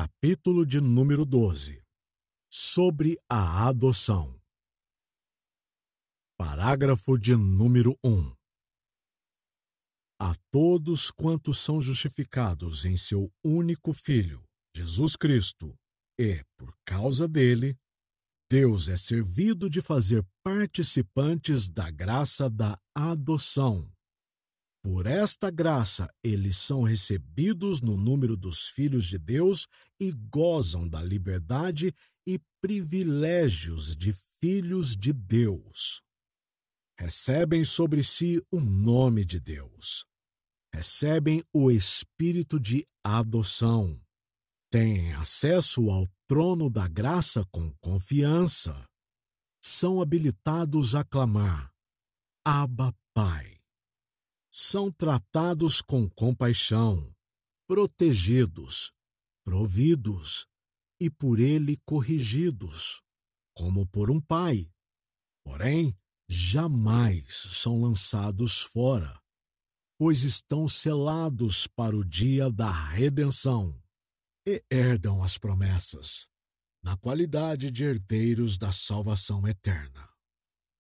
Capítulo de número 12 Sobre a adoção. Parágrafo de número 1 A todos quantos são justificados em seu único Filho, Jesus Cristo, e, por causa dele, Deus é servido de fazer participantes da graça da adoção por esta graça, eles são recebidos no número dos filhos de Deus e gozam da liberdade e privilégios de filhos de Deus. Recebem sobre si o nome de Deus. Recebem o espírito de adoção. Têm acesso ao trono da graça com confiança. São habilitados a clamar: Abba, Pai são tratados com compaixão, protegidos, providos e por ele corrigidos, como por um pai. Porém, jamais são lançados fora, pois estão selados para o dia da redenção e herdam as promessas, na qualidade de herdeiros da salvação eterna.